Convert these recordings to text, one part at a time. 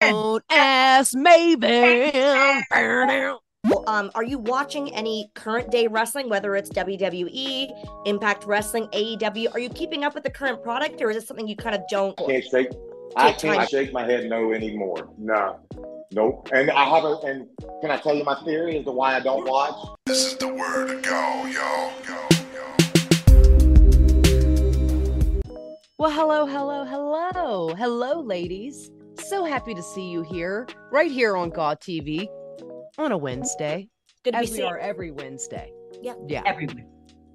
Don't ask Maven. Well, um, are you watching any current day wrestling, whether it's WWE, Impact Wrestling, AEW? Are you keeping up with the current product, or is it something you kind of don't? can't shake. I can't shake my head no anymore. No, nope. And I haven't. And can I tell you my theory as to why I don't watch? This is the word to go, yo, yo, Well, hello, hello, hello. Hello, ladies. So happy to see you here, right here on GAW TV on a Wednesday, Good to be as we are every Wednesday. Yeah. Yeah. Everyone.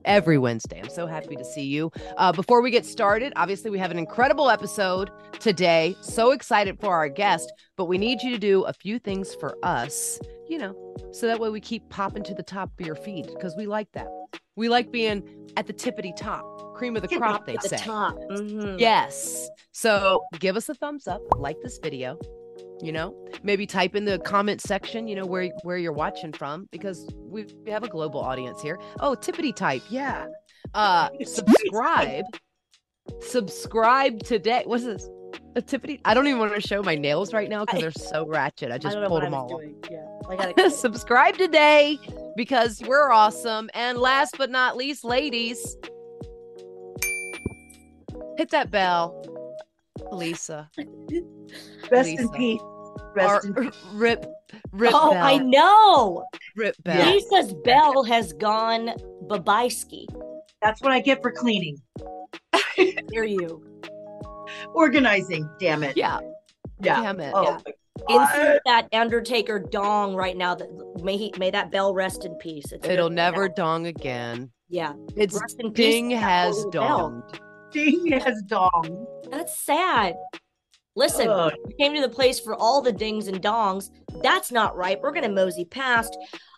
every Wednesday. I'm so happy to see you. Uh, before we get started, obviously, we have an incredible episode today. So excited for our guest, but we need you to do a few things for us, you know, so that way we keep popping to the top of your feed because we like that. We like being at the tippity top, cream of the crop, they At the say. top. Mhm. Yes. So give us a thumbs up, like this video. You know, maybe type in the comment section, you know, where where you're watching from, because we, we have a global audience here. Oh, tippity type, yeah. Uh subscribe. subscribe today. What's this? A tippity? I don't even want to show my nails right now because they're so ratchet. I I just don't pulled them I all. doing. Yeah, I gotta. subscribe today because we're awesome. And last but not least, ladies, hit that bell. Lisa. Rest in peace. Rest in peace. rip, rip oh, bell. I know. Rip bell. Lisa's bell has gone babayski. That's what I get for cleaning. Hear you. Organizing, damn it. Yeah. Yeah. Damn it. Oh, Yeah. Insert that Undertaker dong right now. That may he may that bell rest in peace. It's It'll never now. dong again. Yeah, It's rest in. Ding to has golden bell. Ding has dong. That's sad. Listen, Ugh. we came to the place for all the dings and dongs. That's not right. We're gonna mosey past.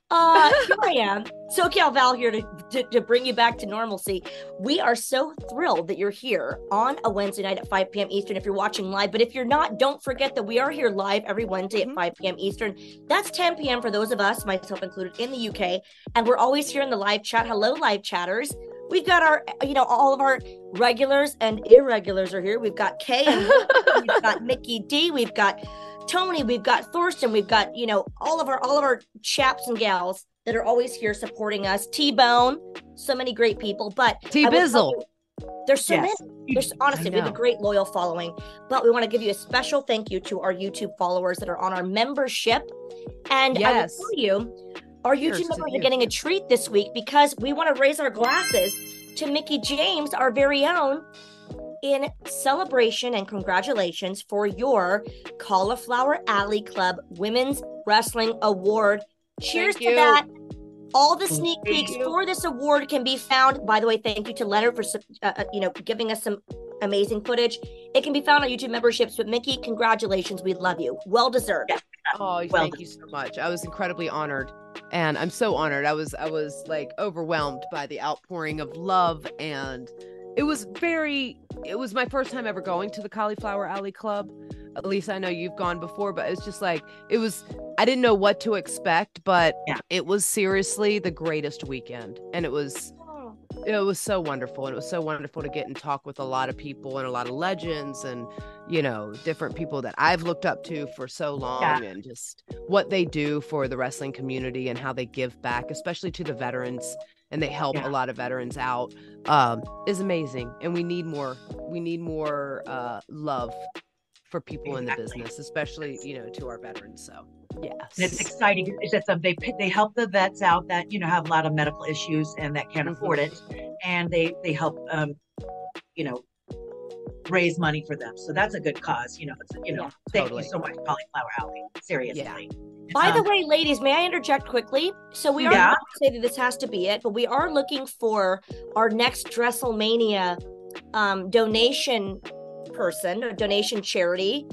Uh, here I am, SoCal Val here to, to to bring you back to normalcy. We are so thrilled that you're here on a Wednesday night at 5 p.m. Eastern. If you're watching live, but if you're not, don't forget that we are here live every Wednesday at 5 p.m. Eastern. That's 10 p.m. for those of us, myself included, in the UK, and we're always here in the live chat. Hello, live chatters. We've got our, you know, all of our regulars and irregulars are here. We've got Kay and we've got Mickey D, we've got Tony, we've got Thorsten, we've got, you know, all of our all of our chaps and gals that are always here supporting us. T-Bone, so many great people. But T Bizzle. There's so Yes. many. There's honestly, we have a great loyal following, but we want to give you a special thank you to our YouTube followers that are on our membership. And I will Yes. tell you, our YouTube members you. are getting a treat this week because we want to raise our glasses to Mickie James, our very own, in celebration and congratulations for your Cauliflower Alley Club Women's Wrestling Award. Cheers to that. All the sneak peeks for this award can be found. By the way, thank you to Leonard for uh, uh, you know giving us some amazing footage. It can be found on YouTube memberships. But Mickie, congratulations, we love you. Well deserved. Oh, Well thank you so much. I was incredibly honored. And I'm so honored. I was I was like overwhelmed by the outpouring of love and it was very it was my first time ever going to the Cauliflower Alley Club. At least I know you've gone before, but it's just like it was I didn't know what to expect, but Yeah. it was seriously the greatest weekend. And it was it was so wonderful and it was so wonderful to get and talk with a lot of people and a lot of legends and you know different people that i've looked up to for so long Yeah. and just what they do for the wrestling community and how they give back especially to the veterans and they help Yeah. a lot of veterans out um, is amazing and we need more we need more uh, love for people in the business especially you know to our veterans so yes And it's exciting. It's that they they help the vets out that you know have a lot of medical issues and that can't Mhm. afford it, and they they help um, you know raise money for them. So that's a good cause. You know, it's, you know. Yeah, thank totally. you so much, Cauliflower Alley. Seriously. Yeah. By the Um, way, ladies, may I interject quickly? So we are Yeah. say that this has to be it, but we are looking for our next WrestleMania um, donation person or donation charity.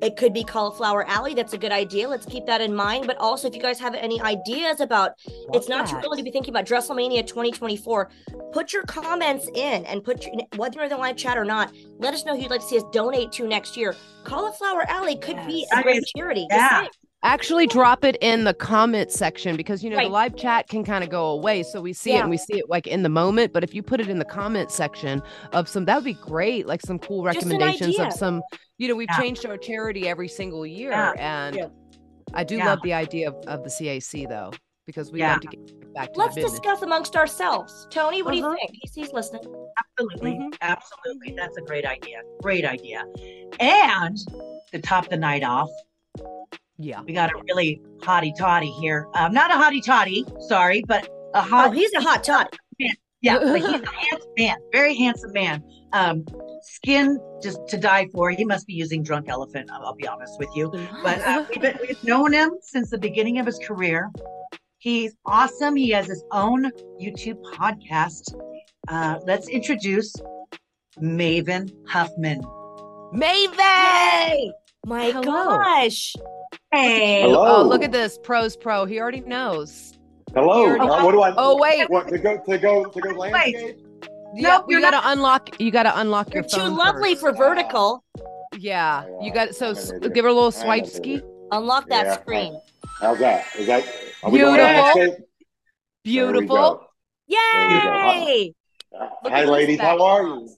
It could be Cauliflower Alley. That's a good idea. Let's keep that in mind. But also, if you guys have any ideas about, it's not too early to be thinking about WrestleMania 2024. Put your comments in and put your, whether you're in the live chat or not. Let us know who you'd like to see us donate to next year. Cauliflower Alley could be a great charity. Yeah. Saying. Actually, drop it in the comment section because you know Right. the live chat can kind of go away, so we see it and we see it like in the moment. But if you put it in the comment section of some, that would be great. Like some cool recommendations of some. You know, we've Yeah. changed our charity every single year, Yeah. and Yeah. I do Yeah. love the idea of, of the CAC though because we Yeah. love to get back to Let's the discuss amongst ourselves. Tony, what do Uh-huh. you think? He's, he's listening. Absolutely. Mhm. Absolutely. That's a great idea. Great idea. And to top the night off, Yeah. we got a really hottie toddy here. Um, not a hottie toddy, sorry, but a Oh, he's a hot tot. yeah, but he's a handsome man, very handsome man. Um, skin just to die for. He must be using drunk elephant. I'll, I'll be honest with you. But uh, we've, been, we've known him since the beginning of his career. He's awesome. He has his own YouTube podcast. Uh, let's introduce Maven Huffman. Maven. My Hello. gosh. Hey. Hello. Oh, look at this pros pro. He already knows. Hello. You're- Uh, what do I? Oh wait, What to go to go to go landscape? yeah, Nope, you you're gotta unlock. You gotta unlock You're your too lovely first. for vertical. Yeah, Yeah, you got so s- give her a little swipe ski. Unlock that Yeah. screen. How's that? Is that? Are we Beautiful. landscape? There Beautiful. Yay! Uh, Hi, ladies. How are you?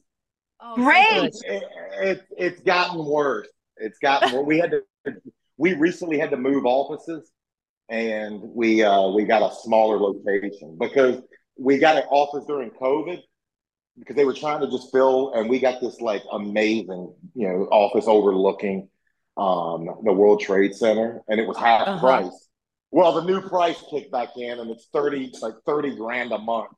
Oh, Great. good. It, it, it's gotten worse. It's gotten worse. We had to. We recently had to move offices, and we uh, we got a smaller location because we got an office during COVID because they were trying to just fill, and we got this like amazing, you know, office overlooking um, the World Trade Center, and it was half Uh-huh. price. Well, the new price kicked back in, and it's thirty, it's like thirty grand a month.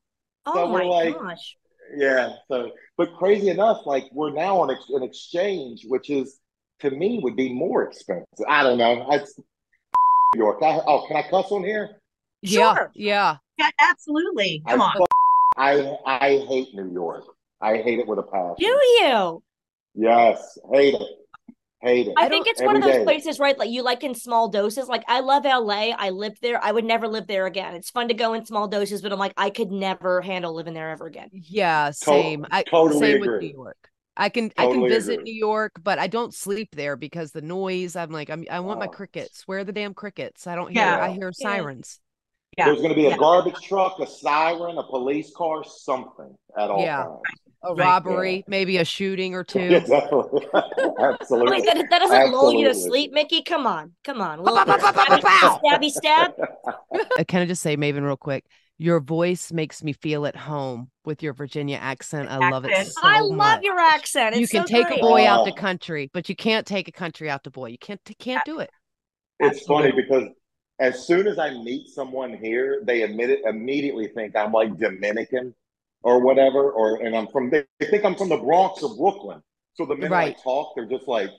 Oh So we're my like- gosh. Yeah. So, but crazy enough, like we're now on ex- an exchange, which is to me would be more expensive. I don't know. It's New York. I, oh, can I cuss on here? Yeah, Sure. yeah. Yeah, absolutely. Come I, on. I I hate New York. I hate it with a passion. Do you? Yes, hate it. Hate it. I think it's one of those day. places, right? Like you like in small doses. Like I love LA. I lived there. I would never live there again. It's fun to go in small doses, but I'm like, I could never handle living there ever again. Yeah, same. I totally same with. New York. I can I can visit agree. New York, but I don't sleep there because the noise. I'm like I'm I want my Oh. crickets. Where are the damn crickets? I don't hear. Yeah. I hear sirens. Yeah. There's going to be a Yeah. garbage truck, a siren, a police car, something at all Yeah. times. A Right. robbery, maybe a shooting or two. Yeah, definitely. Oh Absolutely. Wait, that, that doesn't lull you to sleep, Mickie. Come on, come on. Pow, pow, pow, pow, pow, pow. stabby stab. Can I just say, Maven, real quick? Your voice makes me feel at home with your Virginia accent. I love it Accent. so I love much. your accent. It's you can so take great. a boy out to Oh. country, but you can't take a country out to boy. You can't can't do it. It's funny because as soon as I meet someone here, they admit it, immediately think I'm like Dominican or whatever, or and I'm from they think I'm from the Bronx or Brooklyn. So the minute Right. I talk, they're just like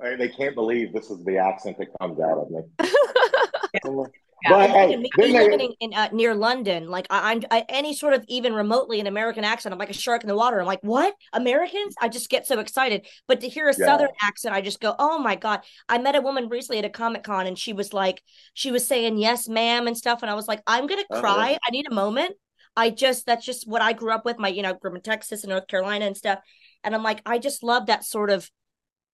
they can't believe this is the accent that comes out of me. I'm like, But And hey, me, then living in, in uh, near London, like I, I'm I, any sort of even remotely an American accent, I'm like a shark in the water. I'm like, what Americans? I just get so excited. But to hear a Yeah. Southern accent, I just go, oh my god! I met a woman recently at a Comic Con, and she was like, she was saying yes, ma'am, and stuff, and I was like, I'm gonna Uh-oh. cry. I need a moment. I just that's just what I grew up with. My you know, grew up in Texas and North Carolina and stuff, and I'm like, I just love that sort of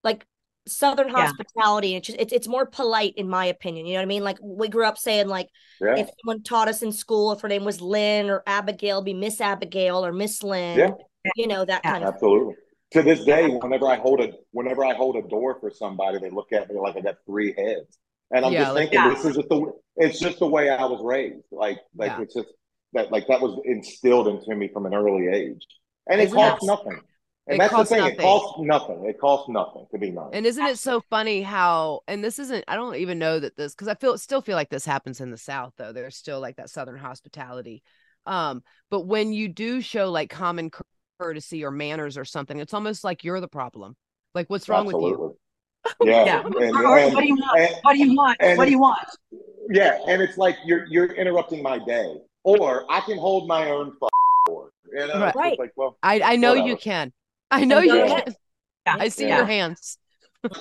like Southern Yeah. hospitality. It's just it's it's more polite in my opinion. You know what I mean? Like we grew up saying like yeah, if someone taught us in school, if her name was Lynn or Abigail, be Miss Abigail or Miss Lynn. Yeah. You know, that Yeah. kind of absolutely. To this day, whenever I hold a whenever I hold a door for somebody, they look at me like I got three heads, and I'm Yeah, just like- thinking Yeah. this is just the it's just the way I was raised. Like like Yeah. it's just that like that was instilled into me from an early age, and it Isn't costs nothing. And it that's the costs thing; nothing. it costs nothing. It costs nothing to be nice. And isn't it so funny how and this isn't I don't even know that this because I feel still feel like this happens in the South though. There's still like that Southern hospitality. Um, but when you do show like common courtesy or manners or something, it's almost like you're the problem. Like what's wrong with you? Yeah, Yeah. And, Or and- what do you want? and- What do you want? and- what do you want? yeah, and it's like you're you're interrupting my day, or I can hold my own f- door. You know, Right. It's like, well, I I know you can. I know go you ahead. can. Yeah. I see Yeah. your hands.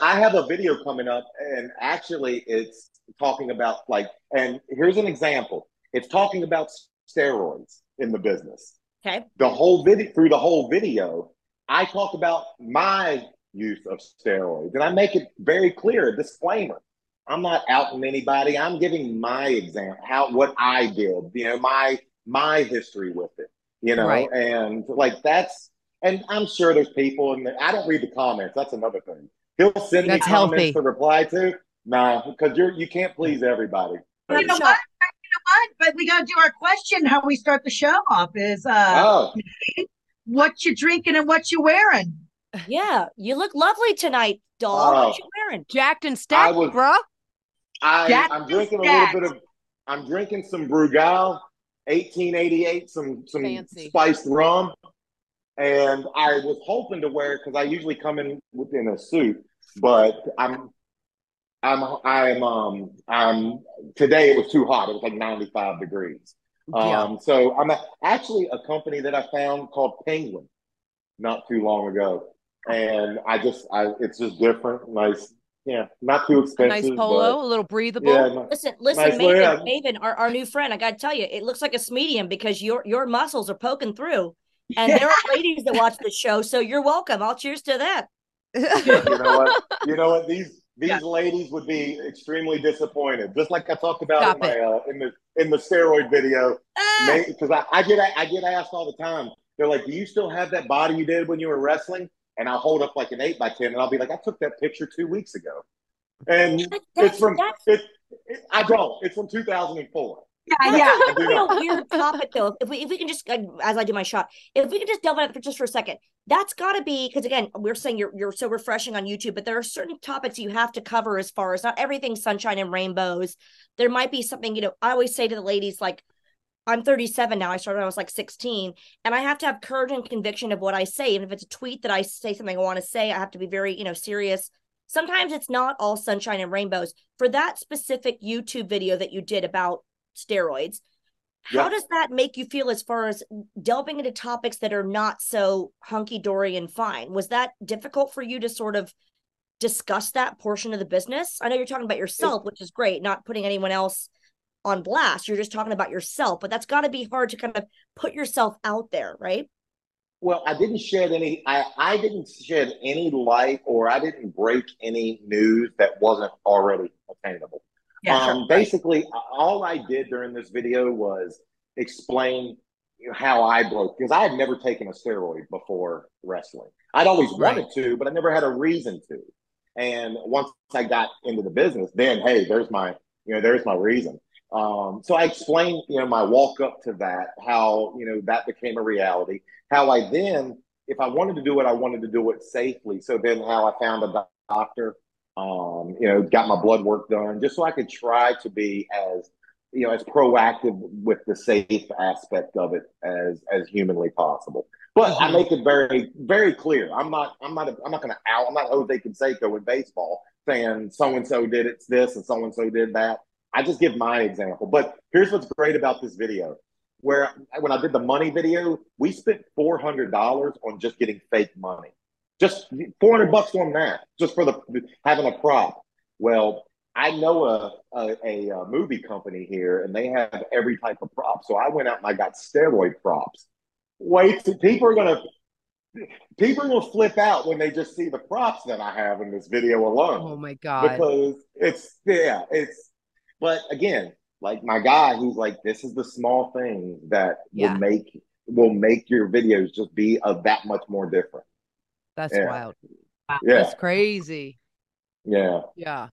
I have a video coming up, and actually, it's talking about like, and here's an example. It's talking about steroids in the business. Okay. The whole video, through the whole video, I talk about my use of steroids, and I make it very clear, a disclaimer. I'm not outing anybody. I'm giving my example, how what I did, you know, my my history with it, you know, Right. and like that's, and I'm sure there's people, and I don't read the comments. That's another thing. He'll send me comments healthy. to reply to. Nah, because you're you can't please everybody. You know what? You know what? But we got to do our question. How we start the show off is uh, Oh, what you drinking and what you wearing. Yeah, you look lovely tonight, doll. Oh. What you wearing? Jacked and stacked, was- bruh. I, Jack I'm is drinking a little bit of. I'm drinking some Brugal, 1888, some some Fancy. spiced rum, and I was hoping to wear because I usually come in within a suit, but I'm. I'm I'm um I'm today it was too hot. It was like 95 degrees. Yeah. Um so I'm a, actually a company that I found called Penguin not too long ago. And I just I it's just different, nice, yeah, not too A expensive. nice polo, a little breathable. yeah, no- Listen, listen, Nice, Maven, yeah. Maven, our, our new friend. I got to tell you, it looks like a medium because your your muscles are poking through, and there are ladies that watch the show, so you're welcome. I'll cheers to that. you know what? You know what? These these Yeah. ladies would be extremely disappointed. Just like I talked about Stop in my uh, in the in the steroid video, Ah! because I, I get I get asked all the time. They're like, "Do you still have that body you did when you were wrestling?" And I'll hold up like an eight by ten, and I'll be like, "I took that picture two weeks ago," and it's from it, it, I don't. It's from 2004. Yeah, yeah. a real weird topic, though. If we if we can just, as I do my shot, if we can just delve into it for just for a second, that's got to be because again, we're saying you're you're so refreshing on YouTube, but there are certain topics you have to cover as far as not everything sunshine and rainbows. There might be something, you know. I always say to the ladies, like, I'm 37 now. I started when I was like 16, and I have to have courage and conviction of what I say. Even if it's a tweet that I say something I want to say, I have to be very, you know, serious. Sometimes it's not all sunshine and rainbows. For that specific YouTube video that you did about steroids, how Yeah. does that make you feel as far as delving into topics that are not so hunky dory and fine? Was that difficult for you to sort of discuss that portion of the business? I know you're talking about yourself, which is great, not putting anyone else on blast. You're just talking about yourself, but that's got to be hard to kind of put yourself out there, right? Well, I didn't shed any. I I didn't shed any light, or I didn't break any news that wasn't already attainable. Yeah, sure. um, basically, all I did during this video was explain how I broke because I had never taken a steroid before wrestling. I'd always Right. wanted to, but I never had a reason to. And once I got into the business, then hey, there's my you know there's my reason. Um, so I explained you know my walk up to that, how you know that became a reality. How I then, if I wanted to do it, I wanted to do it safely. So then, how I found a doctor um, you know, got my blood work done just so I could try to be as, you know, as proactive with the safe aspect of it as as humanly possible. But I make it very, very clear. I'm not, I'm not, I'm not going to out. I'm not Jose Canseco in baseball saying so and so did it's this and so and so did that. I just give my example. But here's what's great about this video. Where when I did the money video, we spent four hundred dollars on just getting fake money just 400 bucks for on that just for the having a prop. Well i know a, a, a, uh movie company here and they have every type of prop. So i went out and i got steroid props. Wait people are gonna people are gonna flip out when they just see the props that i have in this video alone. Oh my god. because it's yeah it's but again like my guy he's like this is the small thing that Yeah. will make will make your videos just be of that much more different That's yeah. wild. yeah That's crazy. yeah Yeah.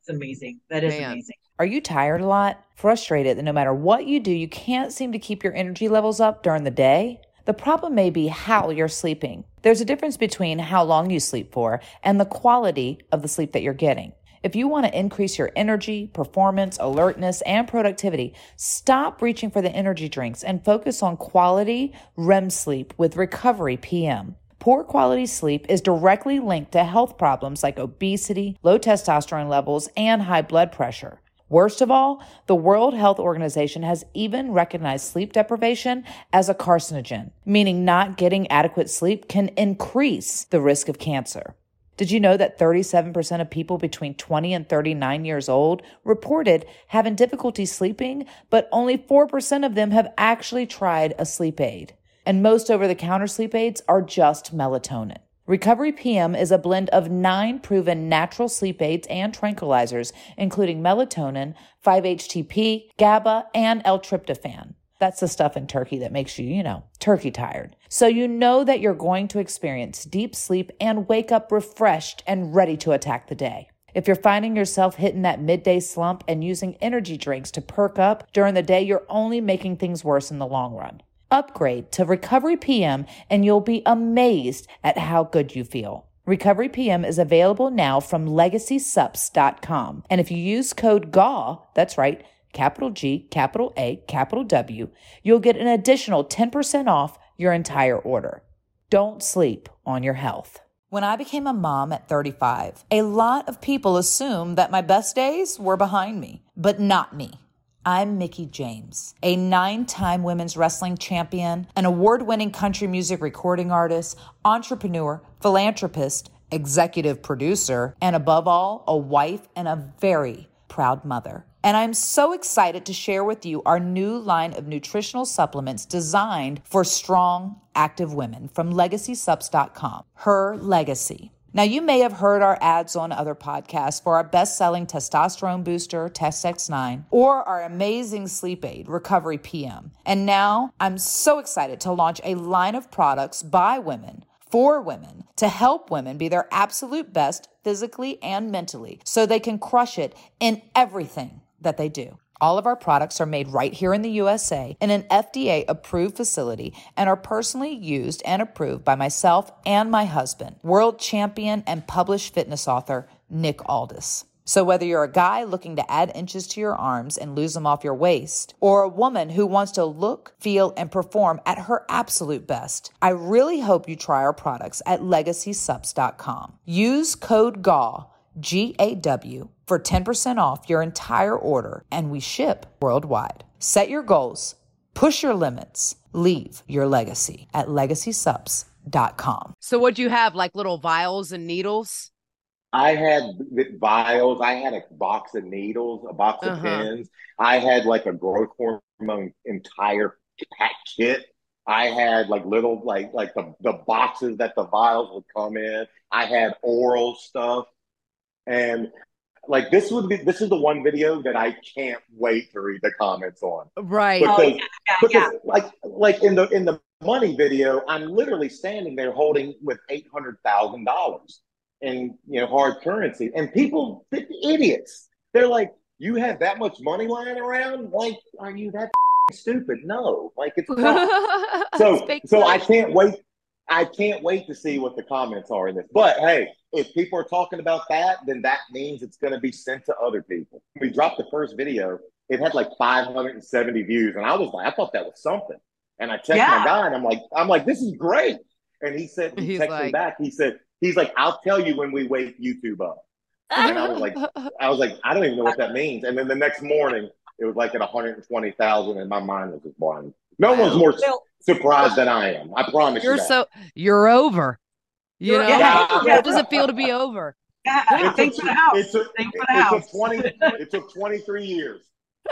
It's amazing. That is Man. amazing. Are you tired a lot? Frustrated that no matter what you do, you can't seem to keep your energy levels up during the day? The problem may be how you're sleeping. There's a difference between how long you sleep for and the quality of the sleep that you're getting. If you want to increase your energy, performance, alertness, and productivity, stop reaching for the energy drinks and focus on quality REM sleep with Recovery PM. Poor quality sleep is directly linked to health problems like obesity, low testosterone levels, and high blood pressure. Worst of all, the World Health Organization has even recognized sleep deprivation as a carcinogen, meaning not getting adequate sleep can increase the risk of cancer. Did you know that 37% of people between 20 and 39 years old reported having difficulty sleeping, but only 4% of them have actually tried a sleep aid? And most over the counter sleep aids are just melatonin. Recovery PM is a blend of nine proven natural sleep aids and tranquilizers, including melatonin, 5-HTP, GABA, and L-tryptophan. That's the stuff in turkey that makes you, you know, turkey tired. So you know that you're going to experience deep sleep and wake up refreshed and ready to attack the day. If you're finding yourself hitting that midday slump and using energy drinks to perk up during the day, you're only making things worse in the long run. Upgrade to Recovery PM and you'll be amazed at how good you feel. Recovery PM is available now from legacysups.com. And if you use code GAW, that's right, capital G, capital A, capital W, you'll get an additional 10% off your entire order. Don't sleep on your health. When I became a mom at 35, a lot of people assumed that my best days were behind me, but not me. I'm Mickie James, a nine time women's wrestling champion, an award winning country music recording artist, entrepreneur, philanthropist, executive producer, and above all, a wife and a very proud mother. And I'm so excited to share with you our new line of nutritional supplements designed for strong, active women from legacysups.com. Her Legacy. Now, you may have heard our ads on other podcasts for our best selling testosterone booster, Test X9, or our amazing sleep aid, Recovery PM. And now I'm so excited to launch a line of products by women for women to help women be their absolute best physically and mentally so they can crush it in everything that they do. All of our products are made right here in the USA in an FDA approved facility and are personally used and approved by myself and my husband, world champion and published fitness author Nick Aldis. So, whether you're a guy looking to add inches to your arms and lose them off your waist, or a woman who wants to look, feel, and perform at her absolute best, I really hope you try our products at legacysups.com. Use code GAW G A W for 10% off your entire order, and we ship worldwide. Set your goals, push your limits, leave your legacy at legacysups.com. So what'd you have? Like little vials and needles? I had vials. I had a box of needles, a box of Uh-huh. pins. I had like a growth hormone entire pack kit. I had like little like like the the boxes that the vials would come in. I had oral stuff, and like this would be this is the one video that I can't wait to read the comments on Right. because Oh, yeah, because yeah. like like in the in the money video, I'm literally standing there holding with eight hundred thousand dollars in you know hard currency, and people idiots. They're like, "You have that much money lying around? Like, are you that stupid?" No, like it's not. so so I can't wait. I can't wait to see what the comments are in this. But hey, if people are talking about that, then that means it's going to be sent to other people. We dropped the first video. It had like 570 views, and I was like, I thought that was something. And I texted Yeah. my guy, and I'm like, I'm like, this is great. And he said, he He's texted me back. He said, he's like, I'll tell you when we wake YouTube up. And I was like, I was like, I don't even know what that means. And then the next morning, it was like at 120,000, and my mind was just blown. No one's more Well, surprised than I am. I promise you're you. that. so you're over. You know, You're- Yeah, how yeah. does it feel to be over? Yeah, It thanks took- for the house. It took, Thanks for it, the it house. took 20, it took 23 years.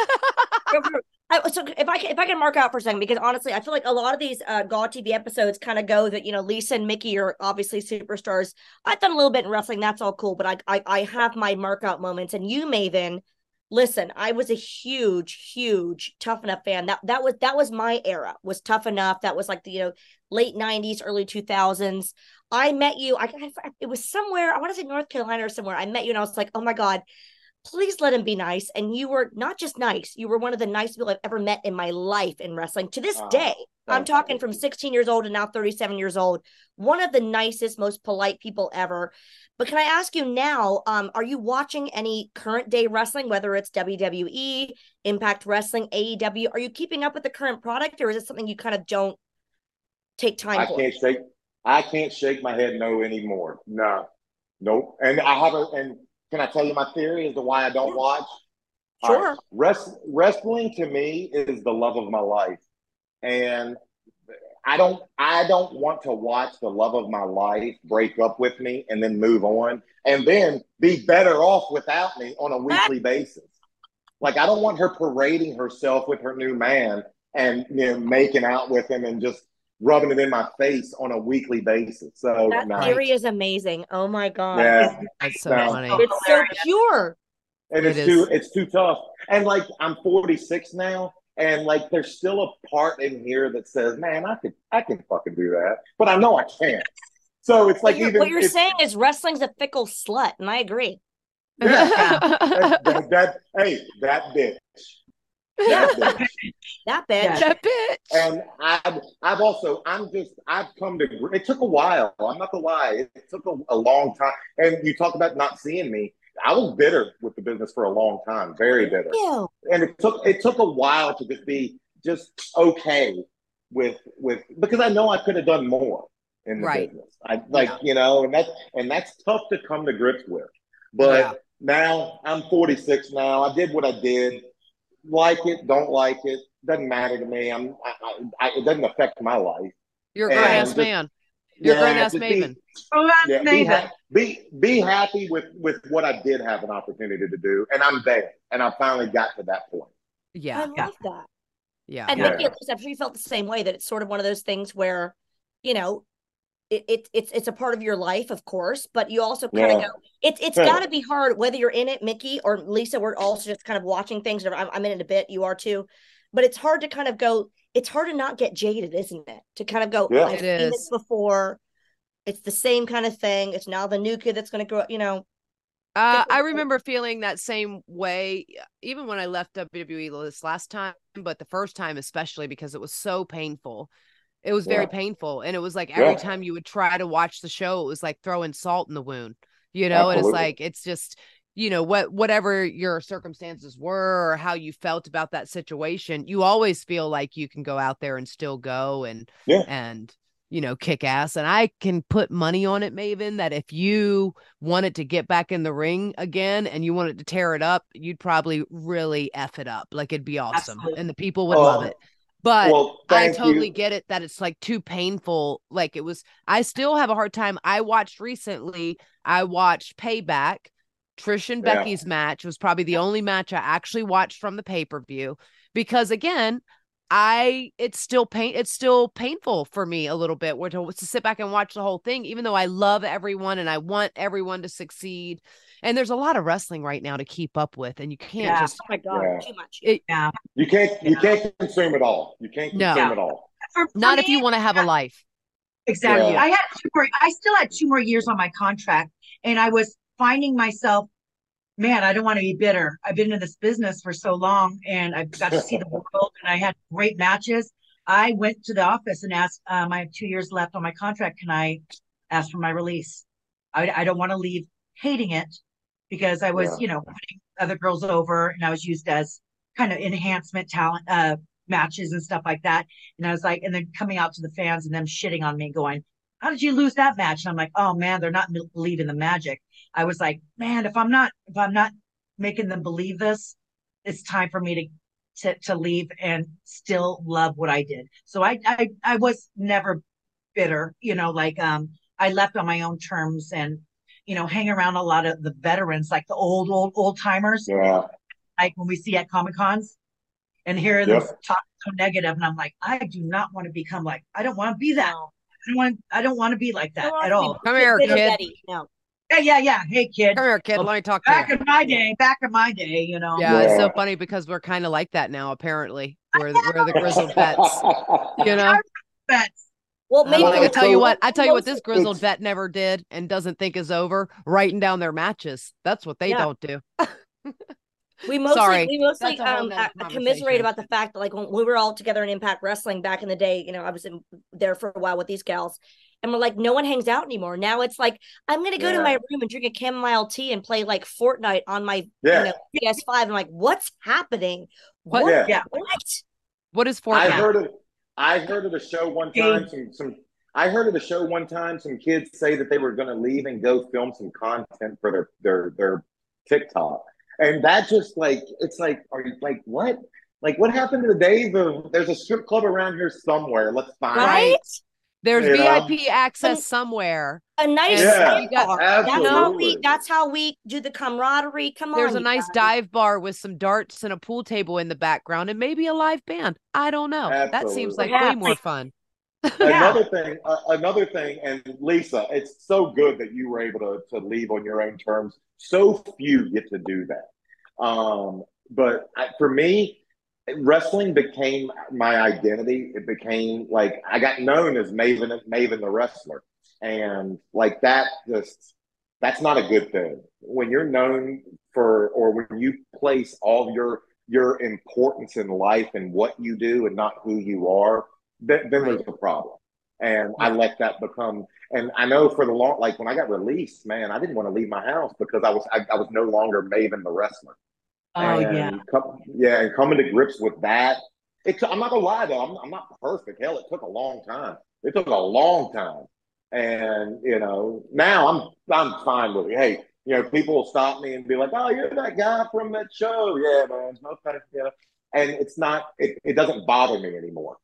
I, so if I can, if I can mark out for a second, because honestly, I feel like a lot of these uh, Gaw TV episodes kind of go that you know Lisa and Mickie are obviously superstars. I've done a little bit in wrestling, that's all cool, but I I, I have my mark out moments, and you, Maven, listen, I was a huge, huge Tough Enough fan. That that was that was my era. Was Tough Enough? That was like the you know late '90s, early 2000s. I met you. I, I it was somewhere. I want to say North Carolina or somewhere. I met you, and I was like, oh my god please let him be nice. And you were not just nice, you were one of the nicest people I've ever met in my life in wrestling. To this Oh, day, I'm talking from 16 years old and now 37 years old. One of the nicest, most polite people ever. But can I ask you now, um, are you watching any current day wrestling, whether it's WWE, Impact Wrestling, AEW? Are you keeping up with the current product or is it something you kind of don't take time I for? can't shake. I can't shake my head no anymore. No, nope. And I have a. And can I tell you my theory as to why I don't watch? Sure. right. Wrest- wrestling to me is the love of my life. And I don't I don't want to watch the love of my life break up with me and then move on and then be better off without me on a weekly basis. Like I don't want her parading herself with her new man and you know making out with him and just rubbing it in my face on a weekly basis. So That no. theory is amazing. Oh my god. yeah. That's so No. funny. It's so pure. and It it's is. too it's too tough. And like I'm 46 now, and like there's still a part in here that says, "Man, I could I can fucking do that," but I know I can't. So it's like what you're, even what you're if- saying is wrestling's a fickle slut, and I agree. yeah, that, that, that- hey that bitch, that bitch. That bitch. That bitch. And I've I've also I'm just I've come to it took a while. I'm not gonna lie, it took a, a long time. And you talk about not seeing me. I was bitter with the business for a long time, very bitter. Ew. and it took it took a while to just be just okay with with because I know I could have done more in the Right. business. I like Yeah. you know, and that's and that's tough to come to grips with. But Yeah. now I'm 46 now. I did what I did. Like it, don't like it, doesn't matter to me. I'm I, I, I it doesn't affect my life. You're a grown ass man. You're a Yeah, grown ass just be- maven. Oh, that's Yeah, Maven. Ha- be be happy with with what I did have an opportunity to do, and I'm there, and I finally got to that point. Yeah, I Yeah. love that. Yeah. And Yeah. Mickie, at least I'm sure you felt the same way that it's sort of one of those things where, you know, it, it it's it's a part of your life, of course, but you also kind of Yeah. go. It's it's Yeah. got to be hard whether you're in it, Mickie or Lisa. We're also just kind of watching things. or I'm, I'm in it a bit. You are too, but it's hard to kind of go. It's hard to not get jaded, isn't it? To kind of go. Yeah. I've It seen is. this before. It's the same kind of thing. It's now the new kid that's going to grow. up, You know, Uh, I remember feeling that same way, even when I left WWE this last time, but the first time especially because it was so painful. It was very Yeah. painful, and it was like every Yeah. time you would try to watch the show, it was like throwing salt in the wound, you know. And it's like it's just, you know, what whatever your circumstances were or how you felt about that situation, you always feel like you can go out there and still go and Yeah. and you know, kick ass. And I can put money on it, Maven, that if you wanted to get back in the ring again and you wanted to tear it up, you'd probably really F it up. Like it'd be awesome. Absolutely. And the people would love Oh, it. But well, I totally you. get it that it's like too painful. Like it was, I still have a hard time. I watched recently, I watched Payback. Trish and Yeah. Becky's match was probably the only match I actually watched from the pay per view because again, I it's still pain it's still painful for me a little bit where to, to sit back and watch the whole thing, even though I love everyone and I want everyone to succeed. And there's a lot of wrestling right now to keep up with, and you can't Yeah. just oh my god, Yeah. too much. it, You can't you Yeah. can't consume it all. You can't No. consume it all. For- for not if you want to have a life. Exactly. Yeah. I had two more, I still had two more years on my contract and I was finding myself, man, I don't want to be bitter. I've been in this business for so long and I've got to see the world and I had great matches. I went to the office and asked, um, I have two years left on my contract. Can I ask for my release? I, I don't want to leave hating it because I was, Yeah. you know, putting other girls over and I was used as kind of enhancement talent, uh, matches and stuff like that. And I was like, and then coming out to the fans and them shitting on me, going, "How did you lose that match?" And I'm like, "Oh man, they're not believing the magic." I was like, "Man, if I'm not, if I'm not making them believe this, it's time for me to." To, to leave and still love what I did. So I, I I was never bitter, you know, like um I left on my own terms and you know, hang around a lot of the veterans, like the old, old, old timers Yeah. like when we see at Comic Cons and hear them Yep. talk so negative, and I'm like, I do not want to become like, I don't want to be that. I don't want, I don't want to be like that at all. Come here, kid. No. Yeah, yeah, yeah. Hey, kid. Come here, kid. Well, Let me talk to Back you. in my day, back in my day, you know. Yeah, it's so funny because we're kind of like that now. Apparently, we're the, we're the grizzled vets. You know, But Well, maybe I we'll tell you what, I tell you what, this grizzled vet never did and doesn't think is over. Writing down their matches. That's what they Yeah. don't do. We mostly Sorry. we mostly That's a whole um commiserate about the fact that like when we were all together in Impact Wrestling back in the day, you know, I was in, there for a while with these gals, and we're like, no one hangs out anymore. Now it's like I'm gonna go to my room and drink a chamomile tea and play like Fortnite on my Yeah. you know PS5. I'm like, what's happening? What? What? Yeah. Yeah. What? What is Fortnite? I Fortnite? heard of I heard of a show one time. Some some I heard of a show one time. Some kids say that they were going to leave and go film some content for their their their TikTok, and that just like it's like are you like what? Like what happened to the days of there's a strip club around here somewhere. Let's find it. Right? There's You know? VIP access somewhere. A nice Yeah, sweet bar. That's how we that's how we do the camaraderie. Come on. There's a nice guys. dive bar with some darts and a pool table in the background and maybe a live band. I don't know. That seems like Absolutely. way more fun. another thing uh, another thing and lisa it's so good that you were able to, to leave on your own terms so few get to do that um, but I, for me wrestling became my identity. It became like i got known as maven maven the wrestler. And like that just that's not a good thing. When you're known for or when you place all your your importance in life and what you do and not who you are then, then there's a problem. And I let that become, and I know for the long, like when I got released, man, I didn't want to leave my house because I was, I, I was no longer Maven the wrestler. Oh and yeah. come, yeah, and coming to grips with that, it's. I'm not gonna lie though, I'm, I'm not perfect. Hell, it took a long time. It took a long time, and you know, now I'm, I'm fine with it. Hey, you know, people will stop me and be like, "Oh, you're that guy from that show." Yeah, man. Okay, yeah. And it's not. It, it doesn't bother me anymore.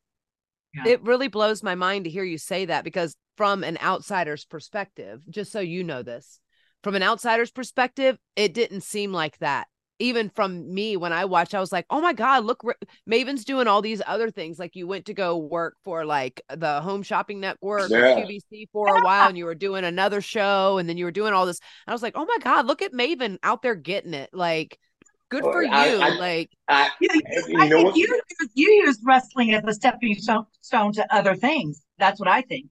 It really blows my mind to hear you say that because from an outsider's perspective, just so you know this, from an outsider's perspective, it didn't seem like that. Even from me, when I watched, I was like, "Oh my god, look, Maven's doing all these other things." Like you went to go work for like the Home Shopping Network Yeah. QVC for a while, and you were doing another show, and then you were doing all this. And I was like, "Oh my god, look at Maven out there getting it!" Like, good Well, for you. I- I- like, I, You, you I know think you, you use wrestling as a stepping stone stone to other things. That's what I think.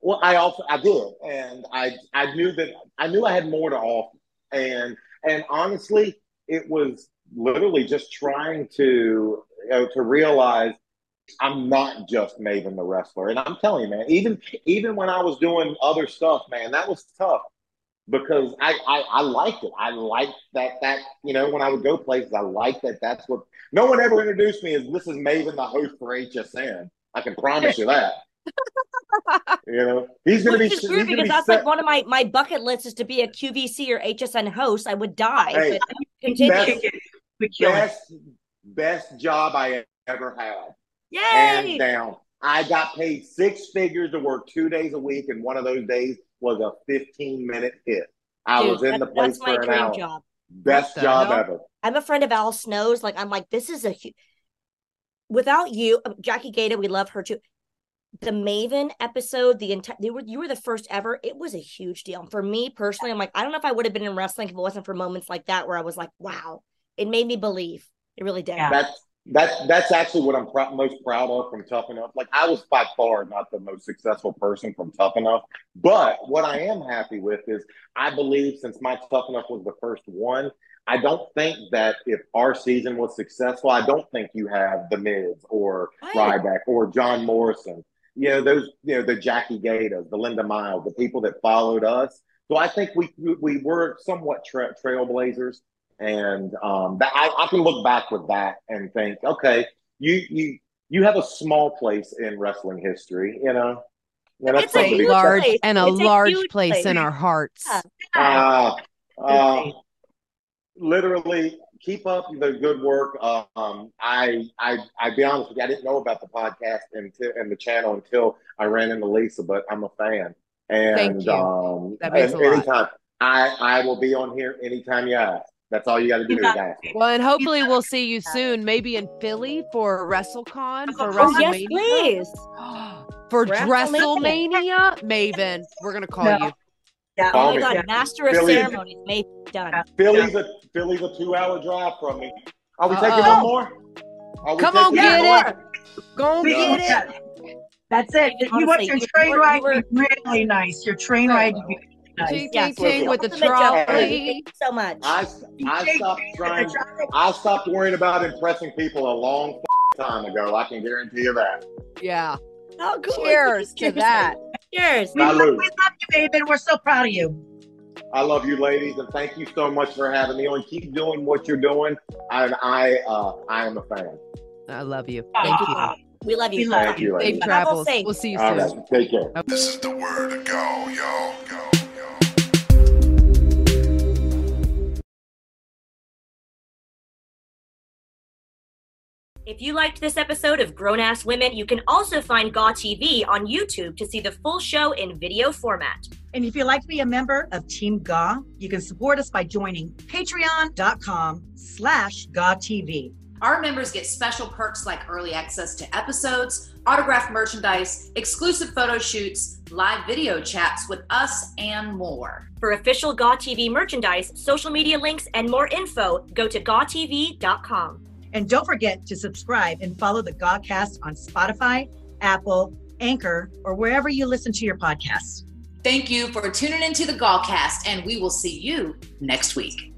Well, I also I did, and I I knew that I knew I had more to offer, and and honestly, it was literally just trying to you know to realize I'm not just Maven the wrestler, and I'm telling you, man, even even when I was doing other stuff, man, that was tough because I I, I liked it. I liked that that you know when I would go places, I liked that. That's what no one ever introduced me as this is Maven, the host for HSN. I can promise you that. You know, he's going to be. He's because be that's set- like one of my my bucket lists is to be a QVC or HSN host. I would die. Hey, but continue. that's- We kill it. best best job I ever had. Yay! Hands down. I got paid six figures to work two days a week, and one of those days was a 15 minute hit. I Dude, was in the place that's my for an hour. Job. Best that's job that. ever. I'm a friend of Al Snow's. Like, I'm like, this is a hu- without you, um, Jackie Gayda, we love her too. The Maven episode, the entire they were you were the first ever. It was a huge deal for me personally. I'm like, I don't know if I would have been in wrestling if it wasn't for moments like that where I was like, wow, it made me believe. It really did. Yeah. That's that's that's actually what I'm prou- most proud of from Tough Enough. Like I was by far not the most successful person from Tough Enough, but what I am happy with is I believe since my Tough Enough was the first one, I don't think that if our season was successful, I don't think you have the Miz or Right. Ryback or John Morrison. You know those, you know the Jackie Gaydas, the Linda Miles, the people that followed us. So I think we we were somewhat tra- trailblazers, and um, that I, I can look back with that and think, okay, you you you have a small place in wrestling history, you know. Yeah, that's It's a something to be huge proud- large place. and a It's large huge place, place. in our hearts. Yeah. Uh, uh, literally keep up the good work. Um, I, I, I be honest with you, I didn't know about the podcast until and the channel until I ran into Lisa, but I'm a fan. And Thank you. um, That means and a lot. anytime I, I will be on here anytime you ask. That's all you got to do is ask. Well, and hopefully we'll see you soon, maybe in Philly for WrestleCon for Oh yes, WrestleMania. please. For WrestleMania. WrestleMania, Maven, we're gonna call No. you. Yeah. Oh Call my me. god, master of Philly. ceremonies, made done. Philly's a Philly's a two hour drive from me. Are we taking Uh-oh. one more? Come on, taking get one it. Go We- get it. That's it. David, You want your train were- ride to be really nice. Your train ride to be nice. Yes, ting, ting with the ultimate trolley. Thank you so much. I I stopped trying. I stopped worrying about impressing people a long time ago. I can guarantee you that. Yeah. oh, cool. Cheers to that. Cheers. We love, we love you, baby. And we're so proud of you. I love you, ladies, and thank you so much for having me on. Keep doing what you're doing, and I uh, I am a fan. I love you. Thank you. We love you. We love Thank you, Safe travels. We'll see you All soon. right, take care. This is the word to go, yo. If you liked this episode of Grown Ass Women, you can also find GAW TV on YouTube to see the full show in video format. And if you'd like to be a member of Team Gaw, you can support us by joining patreon.com slash GATV. Our members get special perks like early access to episodes, autographed merchandise, exclusive photo shoots, live video chats with us, and more. For official GAW TV merchandise, social media links, and more info, go to gawtv.com. And don't forget to subscribe and follow the Gawcast on Spotify, Apple, Anchor, or wherever you listen to your podcasts. Thank you for tuning into the Gawcast, and we will see you next week.